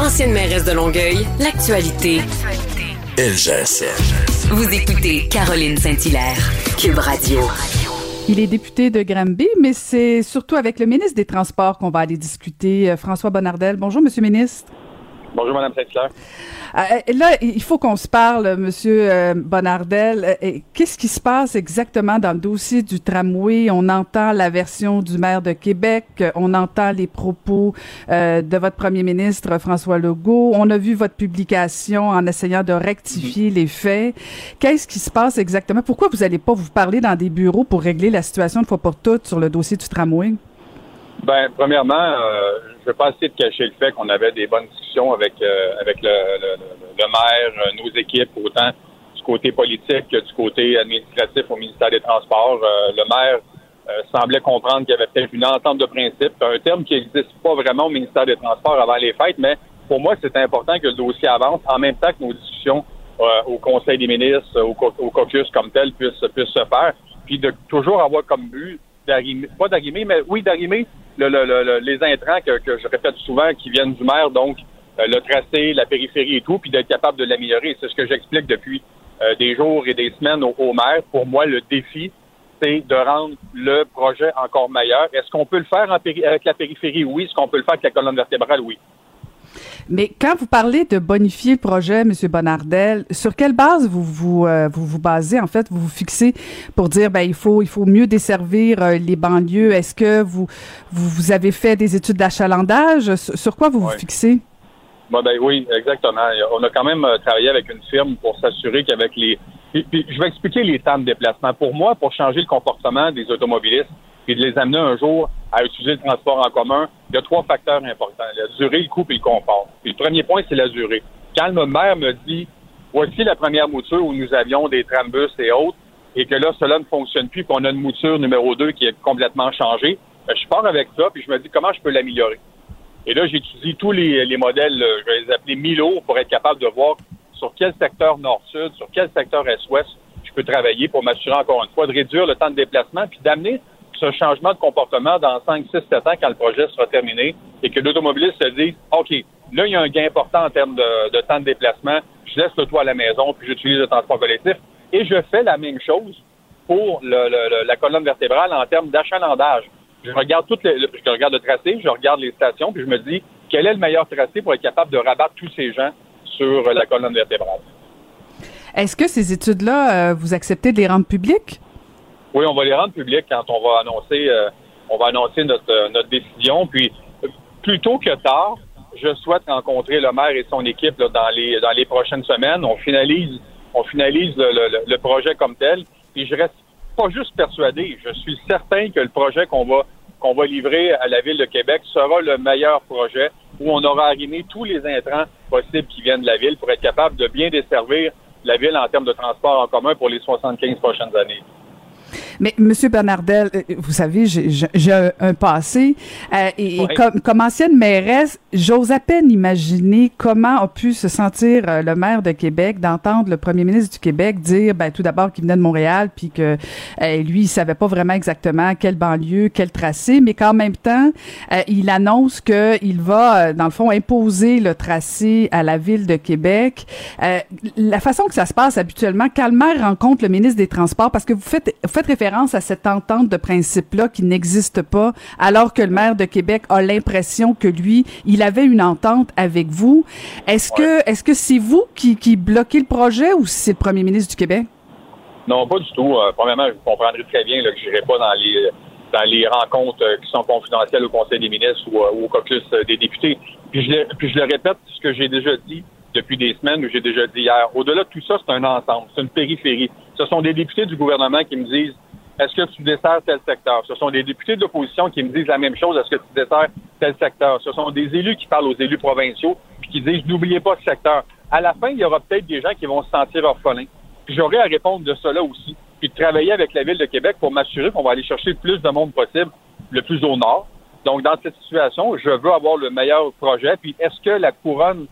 Ancienne mairesse de Longueuil, l'actualité. LGSN. Vous écoutez Caroline Saint-Hilaire, Cube Radio. Il est député de Granby, mais c'est surtout avec le ministre des Transports qu'on va aller discuter. Euh, François Bonnardel. Bonjour, Monsieur le ministre. Bonjour, Mme Saint-Clair. Euh, là, il faut qu'on se parle, Monsieur euh, Bonnardel. Euh, Qu'est-ce qui se passe exactement dans le dossier du tramway? On entend la version du maire de Québec, on entend les propos euh, de votre premier ministre François Legault, on a vu votre publication en essayant de rectifier les faits. Qu'est-ce qui se passe exactement? Pourquoi vous n'allez pas vous parler dans des bureaux pour régler la situation une fois pour toutes sur le dossier du tramway? Ben, premièrement, euh, je ne veux pas essayer de cacher le fait qu'on avait des bonnes discussions avec euh, avec le, le, le maire, euh, nos équipes, autant du côté politique que du côté administratif au ministère des Transports. Euh, le maire euh, semblait comprendre qu'il y avait peut-être une entente de principe, un terme qui n'existe pas vraiment au ministère des Transports avant les fêtes, mais pour moi, c'est important que le dossier avance en même temps que nos discussions au Conseil des ministres, au, au caucus comme tel, puissent, puissent se faire, puis de toujours avoir comme but d'arrimer, pas d'arrimer, mais oui, d'arrimer le, le, les intrants que, je répète souvent qui viennent du maire, donc euh, le tracé, la périphérie et tout, puis d'être capable de l'améliorer. C'est ce que j'explique depuis euh, des jours et des semaines au, maire. Pour moi, le défi, c'est de rendre le projet encore meilleur. Est-ce qu'on peut le faire avec la périphérie? Oui. Est-ce qu'on peut le faire avec la colonne vertébrale? Oui. Mais quand vous parlez de bonifier le projet, M. Bonardel, sur quelle base vous vous, euh, vous, vous basez, en fait, vous vous fixez pour dire, ben, il faut, il faut mieux desservir euh, les banlieues? Est-ce que vous, vous, vous, avez fait des études d'achalandage? Sur, sur, quoi vous vous fixez? Bon, ben oui, exactement. On a quand même euh, travaillé avec une firme pour s'assurer qu'avec les... Puis, puis, je vais expliquer les temps de déplacement. Pour moi, pour changer le comportement des automobilistes, puis de les amener un jour à utiliser le transport en commun, il y a trois facteurs importants, la durée, le coût et le confort. Puis le premier point, c'est la durée. Quand le maire me dit, voici la première mouture où nous avions des trambus et autres, et que là, cela ne fonctionne plus, qu'on a une mouture numéro 2 qui est complètement changée, ben, je pars avec ça, puis je me dis comment je peux l'améliorer. Et là, j'étudie tous les, les modèles, je vais les appeler Milo, pour être capable de voir sur quel secteur nord-sud, sur quel secteur est-ouest je peux travailler pour m'assurer encore une fois de réduire le temps de déplacement, puis d'amener ce changement de comportement dans 5, 6, 7 ans quand le projet sera terminé et que l'automobiliste se dise, OK, là, il y a un gain important en termes de, temps de déplacement, je laisse le toit à la maison puis j'utilise le transport collectif. Et je fais la même chose pour la colonne vertébrale en termes d'achalandage. Je regarde toutes les, je regarde le tracé, je regarde les stations, puis je me dis quel est le meilleur tracé pour être capable de rabattre tous ces gens sur la colonne vertébrale? Est-ce que ces études-là, euh, vous acceptez de les rendre publiques? Oui, on va les rendre publics quand on va annoncer, euh, on va annoncer notre, euh, notre décision. Puis, plus tôt que tard, je souhaite rencontrer le maire et son équipe là, dans les dans les prochaines semaines. On finalise, on finalise le, le, le, projet comme tel. Et je reste pas juste persuadé, je suis certain que le projet qu'on va qu'on va livrer à la ville de Québec sera le meilleur projet où on aura arrimé tous les intrants possibles qui viennent de la ville pour être capable de bien desservir la ville en termes de transport en commun pour les 75 prochaines années. Mais Monsieur Bernardel, euh, vous savez, j'ai un passé euh, et, oui. et comme, comme, ancienne mairesse, j'ose à peine imaginer comment a pu se sentir euh, le maire de Québec d'entendre le premier ministre du Québec dire, ben tout d'abord qu'il venait de Montréal, puis que euh, lui il savait pas vraiment exactement quelle banlieue, quel tracé, mais qu'en même temps euh, il annonce que il va dans le fond imposer le tracé à la ville de Québec. la façon que ça se passe habituellement, quand le maire rencontre le ministre des Transports, parce que vous faites vous faites référence à cette entente de principe-là qui n'existe pas, alors que le maire de Québec a l'impression que lui, il avait une entente avec vous. Est-ce ouais. que est-ce que c'est vous qui, qui bloquez le projet ou c'est le premier ministre du Québec? Non, pas du tout. Euh, premièrement, vous comprendrez très bien là, que je n'irai pas dans les dans les rencontres euh, qui sont confidentielles au Conseil des ministres ou, euh, ou au caucus des députés. Puis je, le, puis je le répète, ce que j'ai déjà dit depuis des semaines, j'ai déjà dit hier. Au-delà de tout ça, c'est un ensemble, c'est une périphérie. Ce sont des députés du gouvernement qui me disent est-ce que tu desserres tel secteur? Ce sont des députés de l'opposition qui me disent la même chose. Est-ce que tu desserres tel secteur? Ce sont des élus qui parlent aux élus provinciaux puis qui disent n'oubliez pas ce secteur. À la fin, il y aura peut-être des gens qui vont se sentir orphelins. Puis j'aurai à répondre de cela aussi. Puis de travailler avec la Ville de Québec pour m'assurer qu'on va aller chercher le plus de monde possible, le plus au nord. Donc, dans cette situation, je veux avoir le meilleur projet. Puis est-ce que la couronne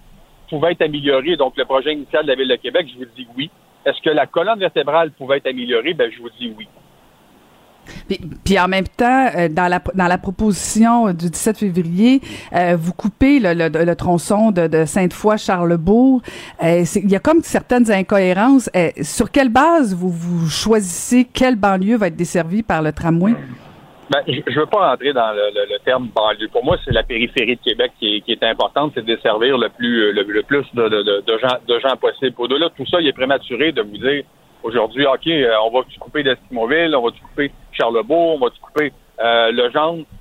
pouvait être améliorée? Donc, le projet initial de la Ville de Québec, je vous dis oui. Est-ce que la colonne vertébrale pouvait être améliorée? Ben, je vous dis oui. Puis, en même temps, euh, dans la dans la proposition du 17 février, euh, vous coupez le, tronçon de, Sainte-Foy-Charlebourg. Euh, il y a comme certaines incohérences. sur quelle base vous, vous choisissez quelle banlieue va être desservie par le tramway? Ben, je ne veux pas rentrer dans le, terme banlieue. Pour moi, c'est la périphérie de Québec qui est, importante, c'est de desservir le plus le, plus de, de, gens de gens possible. Au-delà de tout ça, il est prématuré de vous dire Aujourd'hui, OK, euh, on va couper d'Estimoville, on va couper Charlebourg, on va couper euh.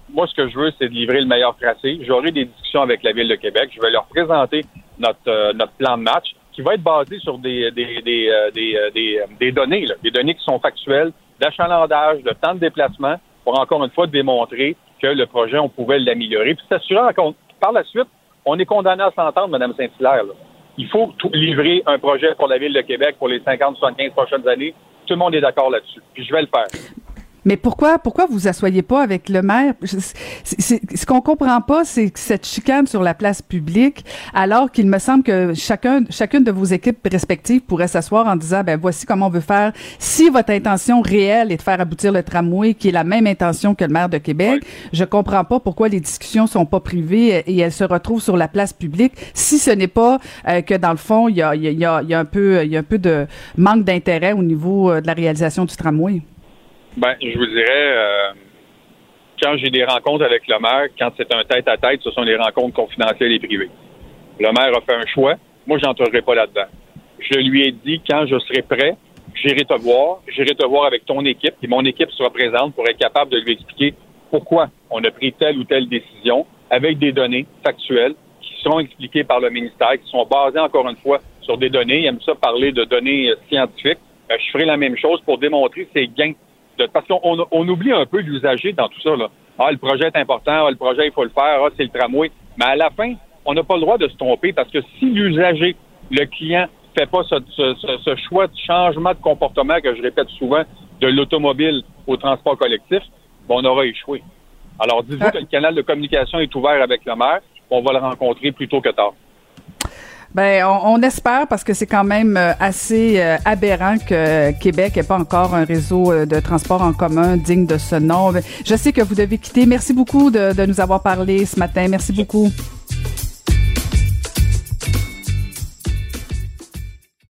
Moi, ce que je veux, c'est de livrer le meilleur tracé. J'aurai des discussions avec la Ville de Québec. Je vais leur présenter notre, euh, notre plan de match qui va être basé sur des, des, des, euh, des, des, données, là, des données qui sont factuelles, d'achalandage, de temps de déplacement, pour encore une fois démontrer que le projet, on pouvait l'améliorer. Puis s'assurer par la suite, on est condamné à s'entendre, Mme Saint-Hilaire il faut livrer un projet pour la Ville de Québec pour les 50-75 prochaines années. Tout le monde est d'accord là-dessus. Puis je vais le faire. Mais pourquoi, pourquoi vous asseyez pas avec le maire? ce qu'on comprend pas, c'est cette chicane sur la place publique, alors qu'il me semble que chacun, chacune de vos équipes respectives pourrait s'asseoir en disant, ben voici comment on veut faire. Si votre intention réelle est de faire aboutir le tramway, qui est la même intention que le maire de Québec, je comprends pas pourquoi les discussions sont pas privées et elles se retrouvent sur la place publique, si ce n'est pas euh, que dans le fond, il y a, y, a, y a un peu, il y a un peu de manque d'intérêt au niveau euh, de la réalisation du tramway. Ben, je vous dirais, euh, quand j'ai des rencontres avec le maire, quand c'est un tête-à-tête, ce sont des rencontres confidentielles et privées. Le maire a fait un choix. Moi, j'entrerai pas là-dedans. Je lui ai dit, quand je serai prêt, j'irai te voir. J'irai te voir avec ton équipe, et mon équipe sera présente pour être capable de lui expliquer pourquoi on a pris telle ou telle décision avec des données factuelles qui seront expliquées par le ministère, qui sont basées, encore une fois, sur des données. Il aime ça parler de données scientifiques. Euh, je ferai la même chose pour démontrer ces gains parce qu'on on oublie un peu l'usager dans tout ça. Là. Ah, le projet est important, ah, le projet, il faut le faire, ah, c'est le tramway. Mais à la fin, on n'a pas le droit de se tromper parce que si l'usager, le client, fait pas ce, choix de changement de comportement que je répète souvent de l'automobile au transport collectif, bon, on aura échoué. Alors, dites-vous ah. que le canal de communication est ouvert avec le maire, on va le rencontrer plus tôt que tard. Ben, on, espère parce que c'est quand même euh, assez euh, aberrant que Québec n'ait pas encore un réseau euh, de transport en commun digne de ce nom. Je sais que vous devez quitter. Merci beaucoup de nous avoir parlé ce matin. Merci beaucoup.